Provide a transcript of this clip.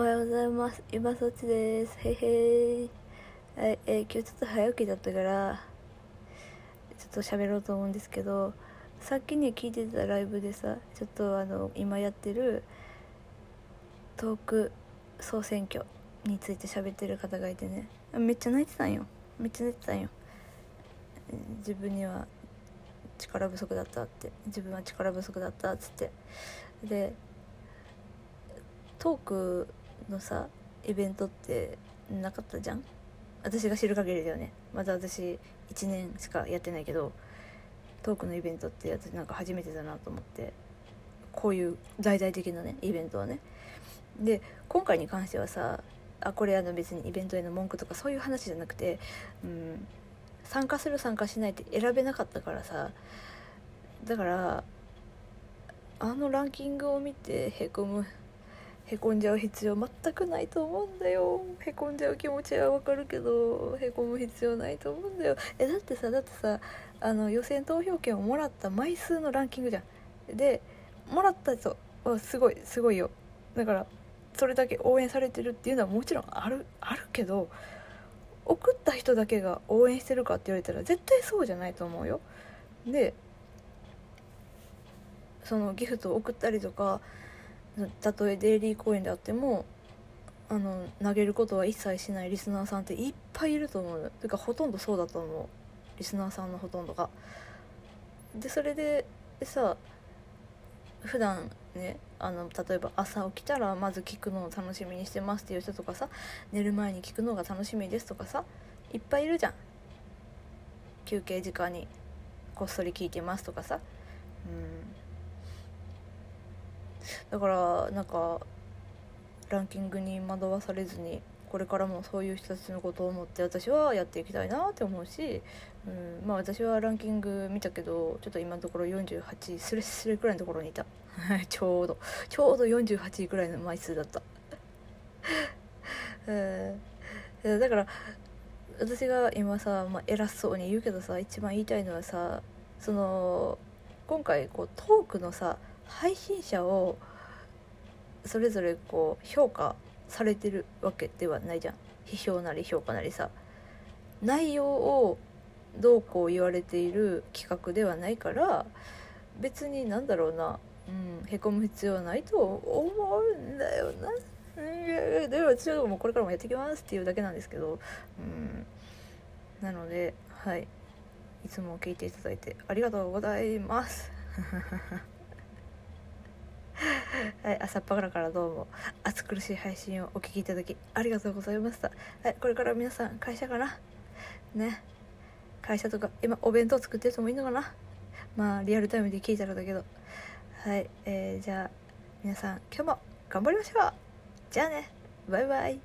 おはようございます。今そっちです。へへい。はい、えー今日ちょっと早起きだったから、ちょっと喋ろうと思うんですけど、さっきに聞いてたライブでさ、ちょっとあの、今やってる、トーク総選挙について喋ってる方がいてね、めっちゃ泣いてたんよ。めっちゃ泣いてたんよ。自分には力不足だったって、自分は力不足だったっつって。で、トークのさイベントってなかったじゃん？私が知る限りだよね。まだ私1年しかやってないけどトークのイベントって私なんか初めてだなと思ってこういう大々的なねイベントはね。で今回に関してはさあこれあの別にイベントへの文句とかそういう話じゃなくて、うん、参加する参加しないって選べなかったからさだからあのランキングを見てへこむへこんじゃう必要全くないと思うんだよ。へこんじゃう気持ちはわかるけどへこむ必要ないと思うんだよ。えだってさだってさあの予選投票権をもらった枚数のランキングじゃん。でもらった人はすごいすごいよ。だからそれだけ応援されてるっていうのはもちろんあるあるけど送った人だけが応援してるかって言われたら絶対そうじゃないと思うよ。でそのギフトを送ったりとかたとえデイリー公演であってもあの投げることは一切しないリスナーさんっていっぱいいると思うの。てかほとんどそうだと思う。リスナーさんのほとんどが。でそれでさ普段ねあの例えば朝起きたらまず聞くのを楽しみにしてますっていう人とかさ寝る前に聞くのが楽しみですとかさいっぱいいるじゃん。休憩時間にこっそり聞いてますとかさ。うん。だからなんかランキングに惑わされずにこれからもそういう人たちのことを思って私はやっていきたいなって思うし、うん、まあ私はランキング見たけどちょっと今のところ48スレスレくらいのところにいた。ちょうどちょうど48位くらいの枚数だった、うん、だから私が今さ、まあ、偉そうに言うけどさ一番言いたいのはさその今回こうトークのさ配信者をそれぞれこう評価されてるわけではないじゃん。批評なり評価なりさ。内容をどうこう言われている企画ではないから別になんだろうな、うん、へこむ必要はないと思うんだよな。でも私はもうこれからもやっていきますっていうだけなんですけど、うん、なのではい。いつも聞いていただいてありがとうございます。はい、朝っぱらからどうも暑苦しい配信をお聞きいただきありがとうございました。はい、これから皆さん会社かな？ね。会社とか今お弁当作ってる人もいいのかな？まあリアルタイムで聞いたらだけど。はい、えー、じゃあ皆さん今日も頑張りましょうじゃあねバイバイ